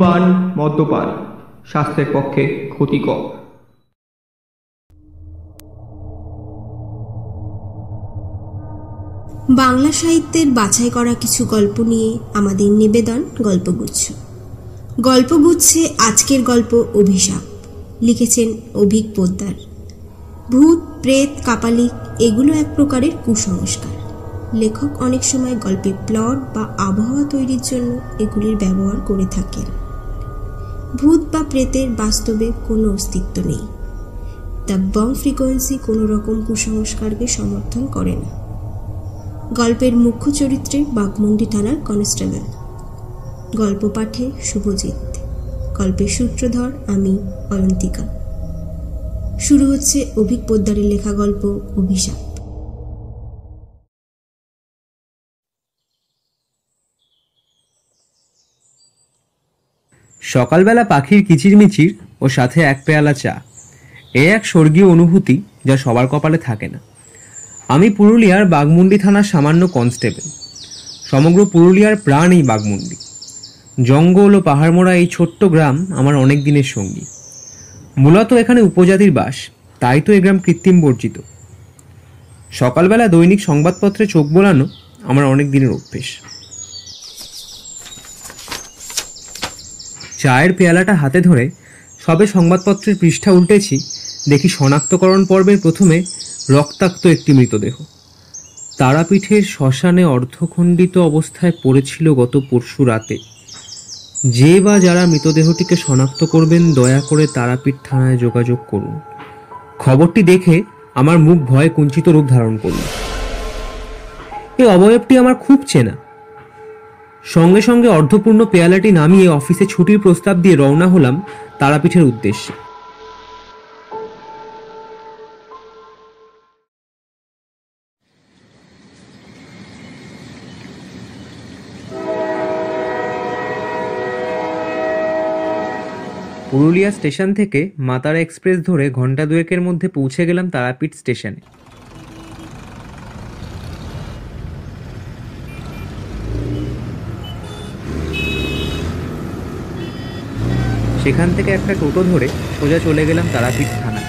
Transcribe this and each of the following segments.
ধূমপান মদ্যপান, স্বাস্থ্যের পক্ষে ক্ষতিকর। বাংলা সাহিত্যের বাছাই করা কিছু গল্প নিয়ে আমাদের নিবেদন গল্পগুচ্ছ। গল্পগুচ্ছে আজকের গল্প অভিশাপ, লিখেছেন অভিক পোদ্দার। ভূত, প্রেত কাপালিক এগুলো এক প্রকারের কুসংস্কার। লেখক অনেক সময় গল্পে প্লট বা আবহাওয়া তৈরির জন্য এগুলির ব্যবহার করে থাকেন। ভূত বা প্রেতের বাস্তবে কোনো অস্তিত্ব নেই। দ্য বং ফ্রিকোয়েন্সি কোনো রকম কুসংস্কারকে সমর্থন করে না। গল্পের মুখ্য চরিত্রে বাঘমুন্ডি থানার কনস্টেবল। গল্প পাঠে শুভজিৎ। গল্পের সূত্রধর আমি, অয়ন্তিকা। শুরু হচ্ছে অভিক পোদ্দারের লেখা গল্প অভিশাপ। সকালবেলা পাখির কিচিরমিচির ও সাথে এক পেয়ালা চা। এ এক স্বর্গীয় অনুভূতি যা সবার কপালে থাকে না। আমি পুরুলিয়ার বাগমুন্ডি থানার সামান্য কনস্টেবল। সমগ্র পুরুলিয়ার প্রাণ এই বাগমুন্ডি জঙ্গল ও পাহাড়মোড়া এই ছোট্ট গ্রাম আমার অনেক দিনের সঙ্গী। মূলত এখানে উপজাতির বাস, তাই তো এ গ্রাম কৃত্রিম বর্জিত। সকালবেলা দৈনিক সংবাদপত্রে চোখ বোলানো আমার অনেক দিনের অভ্যেস। চায়ের পেয়ালাটা হাতে ধরে সবে সংবাদপত্রের পৃষ্ঠা উল্টেছি, দেখি শনাক্তকরণ পর্বের প্রথমে রক্তাক্ত একটি মৃতদেহ। তারাপীঠের শ্মশানে অর্ধখণ্ডিত অবস্থায় পড়েছিল গত পরশু রাতে। যে বা যারা মৃতদেহটিকে শনাক্ত করবেন, দয়া করে তারাপীঠ থানায় যোগাযোগ করুন। খবরটি দেখে আমার মুখ ভয়ে কুঞ্চিত রূপ ধারণ করল। এই অবয়বটি আমার খুব চেনা। সঙ্গে সঙ্গে অর্ধপূর্ণ পেয়ালাটি নামিয়ে অফিসে ছুটির প্রস্তাব দিয়ে রওনা হলাম তারাপীঠের উদ্দেশ্যে। পুরুলিয়া স্টেশন থেকে মাতারা এক্সপ্রেস ধরে ঘণ্টা দুয়েকের মধ্যে পৌঁছে গেলাম তারাপীঠ স্টেশনে। সেখান থেকে একটা টোটো ধরে সোজা চলে গেলাম তারাপীঠ থানায়।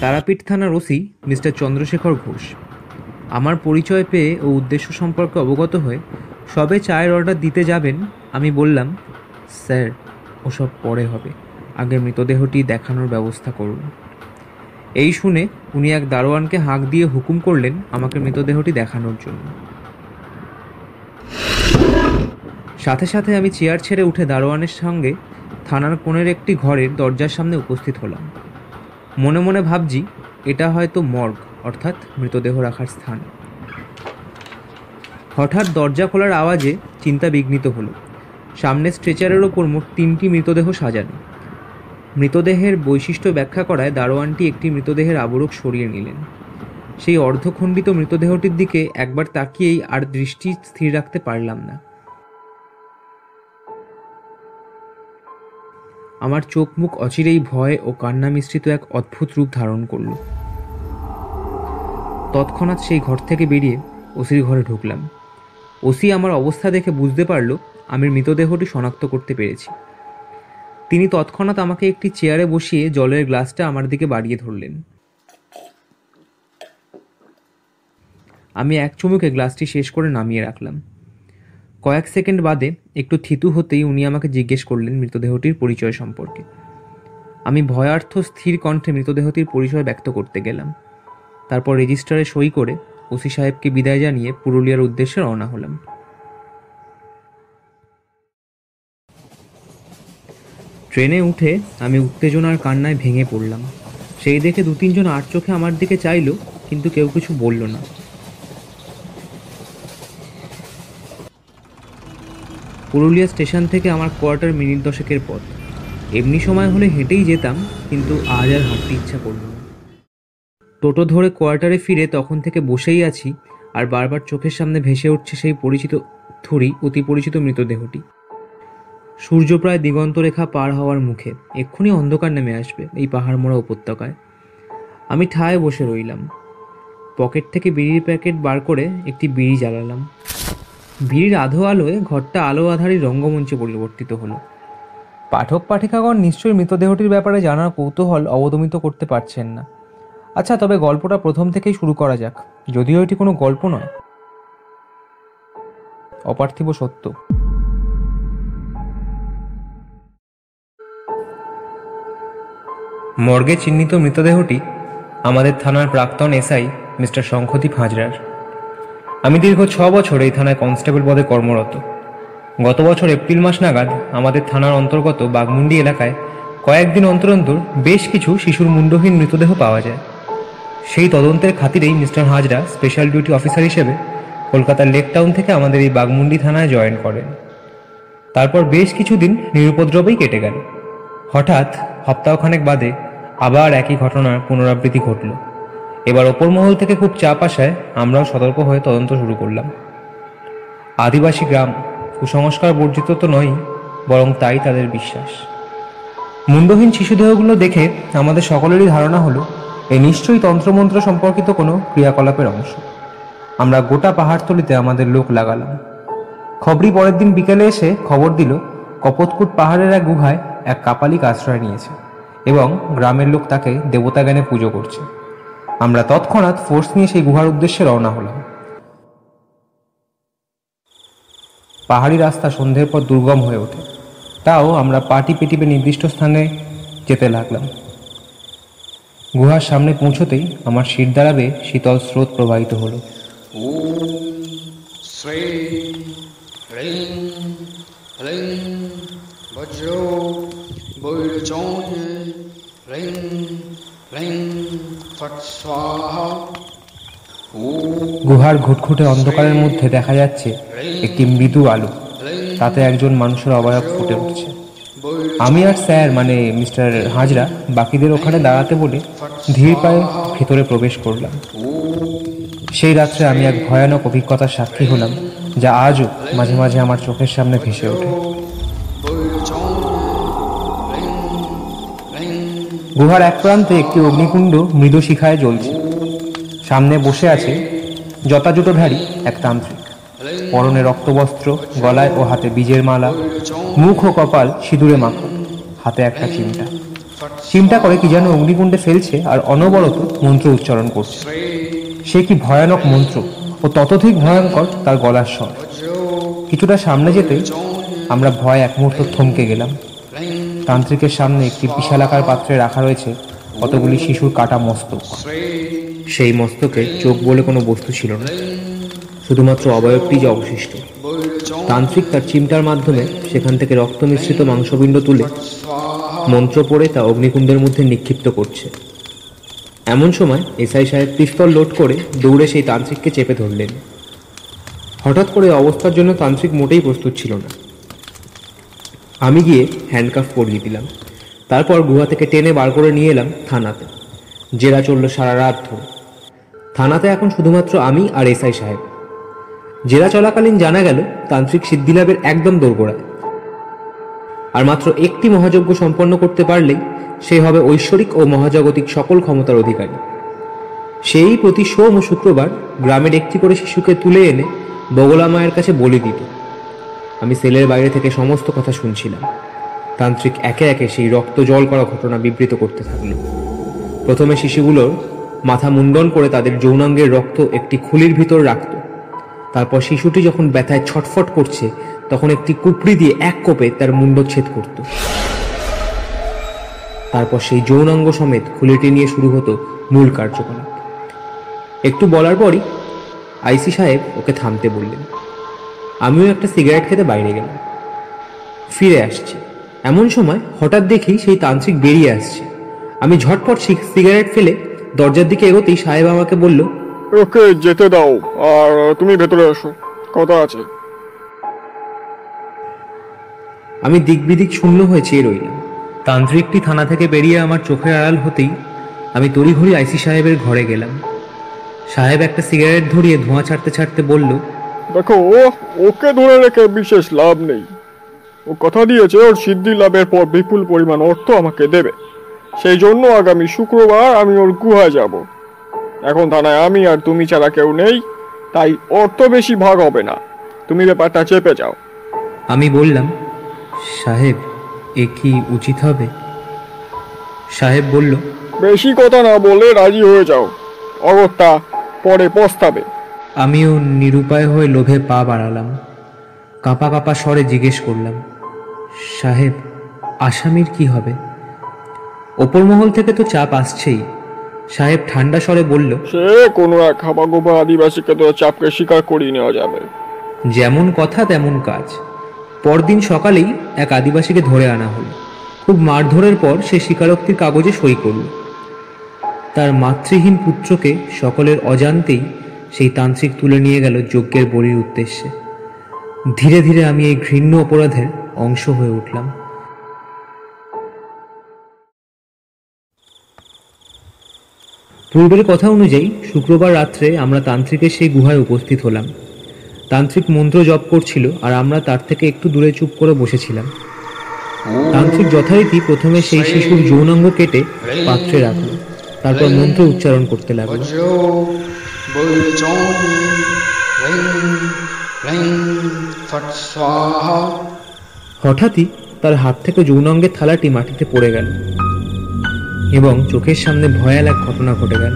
তারাপীঠ থানার ওসি মিস্টার চন্দ্রশেখর ঘোষ। আমার পরিচয় পেয়ে ও উদ্দেশ্য সম্পর্কে অবগত হয়ে, সবে চায়ের অর্ডার দিতে যাবেন? আমি বললাম, স্যার, ওসব পরে হবে। আগে মৃতদেহটি দেখানোর ব্যবস্থা করুন। এই শুনে উনি এক দারোয়ানকে হাঁক দিয়ে হুকুম করলেন আমাকে মৃতদেহটি দেখানোর জন্য। সাথে সাথে আমি চেয়ার ছেড়ে উঠে দারোয়ানের সঙ্গে থানার কোণের একটি ঘরের দরজার সামনে উপস্থিত হলাম। মনে মনে ভাবছি, এটা হয়তো মর্গ, অর্থাৎ মৃতদেহ রাখার স্থান। হঠাৎ দরজা খোলার আওয়াজে চিন্তা বিঘ্নিত হলো। সামনে স্ট্রেচারের ওপর মোট তিনটি মৃতদেহ সাজানো। মৃতদেহের বৈশিষ্ট্য ব্যাখ্যা করায় দারোয়ানটি একটি মৃতদেহের আবরক সরিয়ে নিলেন। সেই অর্ধখণ্ডিত মৃতদেহটির দিকে একবার তাকিয়েই আর দৃষ্টি স্থির রাখতে পারলাম না। আমার চোখ মুখ অচিরেই ভয় ও কান্না মিশ্রিত এক অদ্ভুত রূপ ধারণ করল। তৎক্ষণাৎ সেই ঘর থেকে বেরিয়ে ওসির ঘরে ঢুকলাম। ওসি আমার অবস্থা দেখে বুঝতে পারল আমি মৃতদেহটি শনাক্ত করতে পেরেছি। তিনি তৎক্ষণাৎ আমাকে একটি চেয়ারে বসিয়ে জলের গ্লাসটা আমার দিকে বাড়িয়ে ধরলেন। আমি এক চুমুকে গ্লাসটি শেষ করে নামিয়ে রাখলাম। কয়েক সেকেন্ড বাদে একটু থিতু হতেই উনি আমাকে জিজ্ঞেস করলেন মৃতদেহটির পরিচয় সম্পর্কে। আমি ভয়ার্থ স্থির কণ্ঠে মৃতদেহটির পরিচয় ব্যক্ত করতে গেলাম। তারপর রেজিস্টারে সই করে ওসি সাহেবকে বিদায় জানিয়ে পুরুলিয়ার উদ্দেশ্যে রওনা হলাম। ট্রেনে উঠে আমি উত্তেজনার কান্নায় ভেঙে পড়লাম। সেই দেখে দু তিনজন আর চোখে আমার দিকে চাইলো, কিন্তু কেউ কিছু বলল না। পুরুলিয়া স্টেশন থেকে আমার কোয়ার্টার মিনিট দশেকের পথ। এমনি সময় হলে হেঁটেই যেতাম, কিন্তু আজ আর হাঁটতে ইচ্ছা করল না। টোটো ধরে কোয়ার্টারে ফিরে তখন থেকে বসেই আছি, আর বারবার চোখের সামনে ভেসে উঠছে সেই পরিচিত থুরি, অতি পরিচিত মৃতদেহটি। সূর্য প্রায় দিগন্ত রেখা পার হওয়ার মুখে, এক্ষুনি অন্ধকার নেমে আসবে এই পাহাড় মোড়া উপত্যকায়। আমি ঠায় বসে রইলাম। পকেট থেকে বিড়ির প্যাকেট বার করে একটি বিড়ি জ্বালালাম। ভিড়ির আধো আলোয় ঘরটা আলো আধারী রঙ্গমঞ্চে পরিবর্তিত হলো। পাঠক পাঠিকাগণ নিশ্চয়ই মৃতদেহটির ব্যাপারে জানার কৌতূহল অবদমিত করতে পারছেন না। আচ্ছা তবে গল্পটা প্রথম থেকেই শুরু করা যাক, যদিও এটি কোনো গল্প নয়। অপার্থিব সত্য। মর্গে চিহ্নিত মৃতদেহটি আমাদের থানার প্রাক্তন এসআই মিস্টার শঙ্খদীপ হাজরার। আমি দীর্ঘ ছ বছর এই থানায় কনস্টেবল পদে কর্মরত। গত বছর এপ্রিল মাস নাগাদ আমাদের থানার অন্তর্গত বাগমুন্ডি এলাকায় কয়েকদিন অন্তর অন্তর বেশ কিছু শিশুর মুন্ডহীন মৃতদেহ পাওয়া যায়। সেই তদন্তের খাতিরেই mister Hazra special duty officer হিসেবে কলকাতার লেক টাউন থেকে আমাদের এই বাগমুন্ডি থানায় জয়েন করেন। তারপর বেশ কিছুদিন নিরুপদ্রবেই কেটে গেল। হঠাৎ সপ্তাহখানেক বাদে আবার একই ঘটনার পুনরাবৃত্তি ঘটল। এবার ওপর মহল থেকে খুব চাপ আসায় আমরাও সতর্ক হয়ে তদন্ত শুরু করলাম। আদিবাসী গ্রাম কুসংস্কার বর্জিত তো নয় বরং তাই তাদের বিশ্বাস। মুন্ডহীন শিশুদেহগুলো দেখে আমাদের সকলেরই ধারণা হলো এ নিশ্চয়ই তন্ত্রমন্ত্র সম্পর্কিত কোনো ক্রিয়াকলাপের অংশ। আমরা গোটা পাহাড়তলিতে আমাদের লোক লাগালাম। খবরি পরের দিন বিকেলে এসে খবর দিল, কপতকুট পাহাড়ের এক গুহায় এক কাপালিক আশ্রয় নিয়েছে এবং গ্রামের লোক তাকে দেবতা জ্ঞানে পুজো করছে। আমরা তৎক্ষণাৎ ফোর্স নিয়ে সেই গুহার উদ্দেশ্যে রওনা হলাম। পাহাড়ি রাস্তা সন্ধ্যের পর দুর্গম হয়ে ওঠে। তাও আমরা পাটি পেটিপে নির্দিষ্ট স্থানে যেতে লাগলাম। গুহার সামনে পৌঁছতেই আমার শির দাঁড়াবে শীতল স্রোত প্রবাহিত হলো। বজ্র গুহার ঘুটঘুটে অন্ধকারের মধ্যে দেখা যাচ্ছে একটি মৃদু আলো। তাতে একজন মানুষের অবয়ব ফুটে উঠছে। আমি আর স্যার মানে মিস্টার হাজরা, বাকিদের ওখানে দাঁড়াতে বলে ধীর পায়ে ভেতরে প্রবেশ করলাম। সেই রাত্রে আমি এক ভয়ানক অভিজ্ঞতার সাক্ষী হলাম, যা আজও মাঝে মাঝে আমার চোখের সামনে ভেসে ওঠে। গুহার এক প্রান্তে একটি অগ্নিকুণ্ড মৃদু শিখায় জ্বলছে। সামনে বসে আছে জটাজুটোধারী এক তান্ত্রিক। পরনে রক্তবস্ত্র, গলায় ও হাতে বীজের মালা, মুখ ও কপাল সিঁদুরে মাখো, হাতে একটা চিমটা। চিমটা করে কি যেন অগ্নিকুণ্ডে ফেলছে আর অনবরত মন্ত্র উচ্চারণ করছে। সে কি ভয়ানক মন্ত্র ও ততোধিক ভয়ঙ্কর তার গলার স্বর। কিছুটা সামনে যেতেই আমরা ভয় এক মুহূর্ত থমকে গেলাম। তান্ত্রিকের সামনে একটি বিশালাকার পাত্রে রাখা রয়েছে, কতগুলি শিশুর কাটা মস্তক। সেই মস্তকে চোখ বলে কোনো বস্তু ছিল না, শুধুমাত্র অবয়বটি যে অবশিষ্ট। তান্ত্রিক তার চিমটার মাধ্যমে সেখান থেকে রক্ত মিশ্রিত মাংসপিণ্ড তুলে মন্ত্র পড়ে তা অগ্নিকুণ্ডের মধ্যে নিক্ষিপ্ত করছে। এমন সময় এসআই সাহেব পিস্তল লোড করে দৌড়ে সেই তান্ত্রিককে চেপে ধরলেন। হঠাৎ করে অবস্থার জন্য তান্ত্রিক মোটেই প্রস্তুত ছিল না। আমি গিয়ে হ্যান্ডকাফ পরিয়ে দিলাম। তারপর গুহা থেকে টেনে বার করে নিয়ে এলাম থানাতে। জেরা চলল সারা রাত ধরে। থানাতে এখন শুধুমাত্র আমি আর এসআই সাহেব। জেরা চলাকালীন জানা গেল, তান্ত্রিক সিদ্ধিলাভের একদম দোরগোড়ায়। আর মাত্র একটি মহাযজ্ঞ সম্পন্ন করতে পারলেই সে হবে ঐশ্বরিক ও মহাজাগতিক সকল ক্ষমতার অধিকারী। সেই প্রতি সোম ও শুক্রবার গ্রামের একটি করে শিশুকে তুলে এনে বগলা মায়ের কাছে বলি দিত। আমি সেলের বাইরে থেকে সমস্ত কথা শুনছিলাম। তান্ত্রিক একে একে সেই রক্ত জল করা ঘটনা বিবৃত করতে থাকল। প্রথমে শিশুগুলোর মাথা মুন্ডন করে তাদের যৌনাঙ্গের রক্ত একটি খুলির ভিতর রাখত। তারপর শিশুটি যখন ব্যথায় ছটফট করছে, তখন একটি কুপড়ি দিয়ে এক কোপে তার মুন্ডচ্ছেদ করত। তারপর সেই যৌনাঙ্গ সমেত খুলিটি নিয়ে শুরু হতো মূল কার্যকলাপ। একটু বলার পরই আইসি সাহেব ওকে থামতে বললেন। আমিও একটা সিগারেট খেতে বাইরে গেলাম। ফিরে আসছি। এমন সময় হঠাৎ দেখি সেই তান্ত্রিক বেরিয়ে আসছে। আমি ঝটপট সিগারেট ফেলে দরজার দিকে এগোতেই সাহেব আমাকে বলল ওকে যেতে দাও আর তুমি ভেতরে এসো। কথা আছে। আমি দিকবিদিক শূন্য হয়ে চেয়ে রইলাম। তান্ত্রিকটি থানা থেকে বেরিয়ে আমার চোখের আড়াল হতেই আমি তড়িঘড়ি আইসি সাহেবের ঘরে গেলাম। সাহেব একটা সিগারেট ধরিয়ে ধোঁয়া ছাড়তে ছাড়তে বলল দেখো ও ওকে ধরে রেখে বিশেষ লাভ নেই। ও কথা দিয়েছে ওর সিদ্ধি লাভের পর বিপুল পরিমাণ অর্থ আমাকে দেবে। সেই জন্য আগামী শুক্রবার আমি ওর গুহায় যাব। এখন থানায় আমি আর তুমি ছাড়া কেউ নেই তাই অর্থ বেশি ভাগ হবে না। তুমি ব্যাপারটা চেপে যাও। আমি বললাম সাহেব এ কি উচিত হবে? সাহেব বলল বেশি কথা না বলে রাজি হয়ে যাও। অগত্যা পরে পস্তাবে। আমিও নিরুপায় হয়ে লোভে পা বাড়ালাম। কাঁপা কাঁপা স্বরে জিজ্ঞেস করলাম সাহেব আসামির কি হবে? ওপর মহল থেকে তো চাপ আসছেই। সাহেব ঠান্ডা স্বরে বলল সে কোনো এক হাবাগোবা আদিবাসীকে তো চাপকে স্বীকার করিয়ে নেওয়া যাবে। যেমন কথা তেমন কাজ। পরদিন সকালেই এক আদিবাসীকে ধরে আনা হলো। খুব মারধরের পর সে স্বীকারোক্তির কাগজে সই করল। তার মাতৃহীন পুত্রকে সকলের অজান্তেই সেই তান্ত্রিক তুলে নিয়ে গেল যজ্ঞের বলির উদ্দেশ্যে। ধীরে ধীরে আমি এই ঘৃণ্য অপরাধের অংশ হয়ে উঠলাম। পূর্বের কথা অনুযায়ী, শুক্রবার রাত্রে আমরা তান্ত্রিকের সেই গুহায় উপস্থিত হলাম। তান্ত্রিক মন্ত্র জপ করছিল আর আমরা তার থেকে একটু দূরে চুপ করে বসেছিলাম। তান্ত্রিক যথারীতি প্রথমে সেই শিশুর যৌনাঙ্গ কেটে পাত্রে রাখল। তারপর মন্ত্র উচ্চারণ করতে লাগল। হঠাৎই তার হাত থেকে যৌনাঙ্গের থালাটি মাটিতে পড়ে গেল এবং চোখের সামনে ভয়াল এক ঘটনা ঘটে গেল।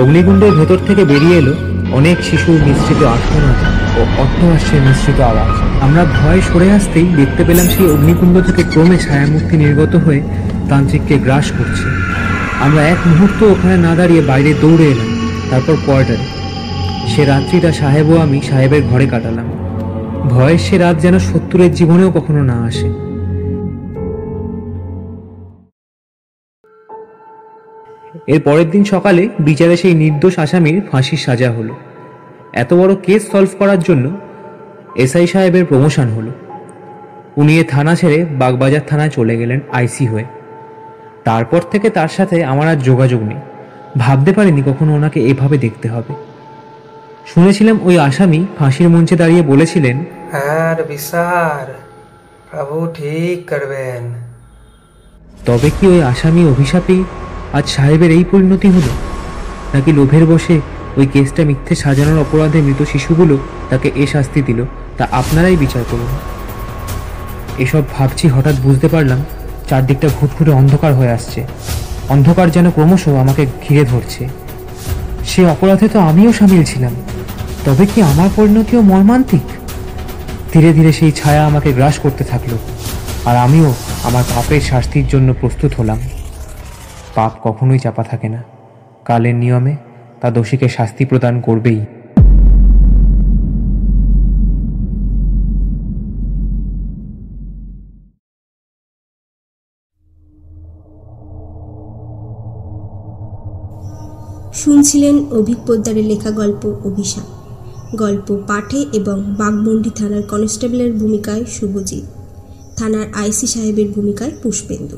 অগ্নিকুণ্ডের ভেতর থেকে বেরিয়ে এলো অনেক শিশুর মিশ্রিত আর্তনাদ ও অর্থহাস্যের মিশ্রিত আওয়াজ। আমরা ভয় সরে আসতেই দেখতে পেলাম সেই অগ্নিকুণ্ড থেকে ক্রমে ছায়ামূর্তি নির্গত হয়ে তান্ত্রিককে গ্রাস করছে। আমরা এক মুহূর্ত ওখানে না দাঁড়িয়ে বাইরে দৌড়ে এলাম। তারপর কোয়ার্টারে সে রাত্রিটা সাহেব ও আমি সাহেবের ঘরে কাটালাম। ভয়ের সে রাত যেন সত্তরের জীবনেও কখনো না আসে। এর পরের দিন সকালে বিচারে সেই নির্দোষ আসামির ফাঁসির সাজা হলো। এত বড় কেস সলভ করার জন্য এসআই সাহেবের প্রমোশন হলো। উনি এ থানা ছেড়ে বাগবাজার থানায় চলে গেলেন আইসি হয়ে। তারপর থেকে তার সাথে আমার আর যোগাযোগ নেই। ভাবতে পারিনি কখনো ওনাকে এভাবে দেখতে হবে। শুনেছিলাম ওই আসামি ফাঁসির মঞ্চে দাঁড়িয়ে বলেছিলেন আর বিচার। প্রভু ঠিক করবেন। তবে কি ওই আসামি অভিশাপেই আজ সাহেবের এই পরিণতি হলো? নাকি লোভের বসে ওই কেসটা মিথ্যে সাজানোর অপরাধে মৃত শিশুগুলো তাকে এ শাস্তি দিল তা আপনারাই বিচার করুন। এসব ভাবছি হঠাৎ বুঝতে পারলাম চারদিকটা ঘুটঘুটে অন্ধকার হয়ে আসছে। অন্ধকার যেন ক্রমশ আমাকে ঘিরে ধরছে। সে অপরাধে তো আমিও সামিল ছিলাম। তবে কি আমার পরিণতিও মর্মান্তিক? ধীরে ধীরে সেই ছায়া আমাকে গ্রাস করতে থাকল, আর আমিও আমার পাপের শাস্তির জন্য প্রস্তুত হলাম। পাপ কখনোই চাপা থাকে না। কালের নিয়মে তা দোষীকে শাস্তি প্রদান করবেই। শুনছিলেন অভিক পোদ্দারের লেখা গল্প অভিশাপ। গল্প পাঠে এবং বাগমুন্ডি থানার কনস্টেবলের ভূমিকায় শুভজিৎ। থানার আইসি সাহেবের ভূমিকায় পুষ্পেন্দু।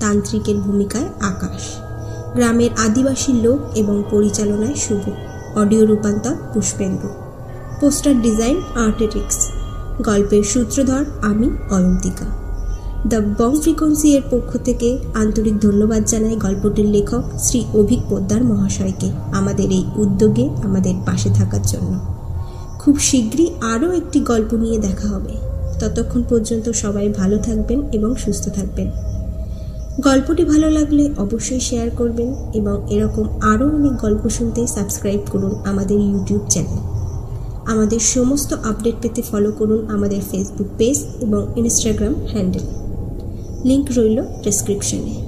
তান্ত্রিকের ভূমিকায় আকাশ। গ্রামের আদিবাসী লোক এবং পরিচালনায় শুভ। অডিও রূপান্তর পুষ্পেন্দু। Poster design আর্টেটিক্স। গল্পের সূত্রধর আমি অয়ন্তিকা। দ্য বং ফ্রিকোয়েন্সি এর পক্ষ থেকে আন্তরিক ধন্যবাদ জানাই গল্পটির লেখক শ্রী অভিক পোদ্দার মহাশয়কে আমাদের এই উদ্যোগে, আমাদের পাশে থাকার জন্য। খুব শীঘ্রই আরও একটি গল্প নিয়ে দেখা হবে। ততক্ষণ পর্যন্ত সবাই ভালো থাকবেন এবং সুস্থ থাকবেন। গল্পটি ভালো লাগলে অবশ্যই শেয়ার করবেন এবং এরকম আরও অনেক গল্প শুনতে সাবস্ক্রাইব করুন আমাদের ইউটিউব চ্যানেল। আমাদের সমস্ত আপডেট পেতে ফলো করুন আমাদের ফেসবুক পেজ এবং ইনস্টাগ্রাম হ্যান্ডেল লিংক রইল ডেসক্রিপশনে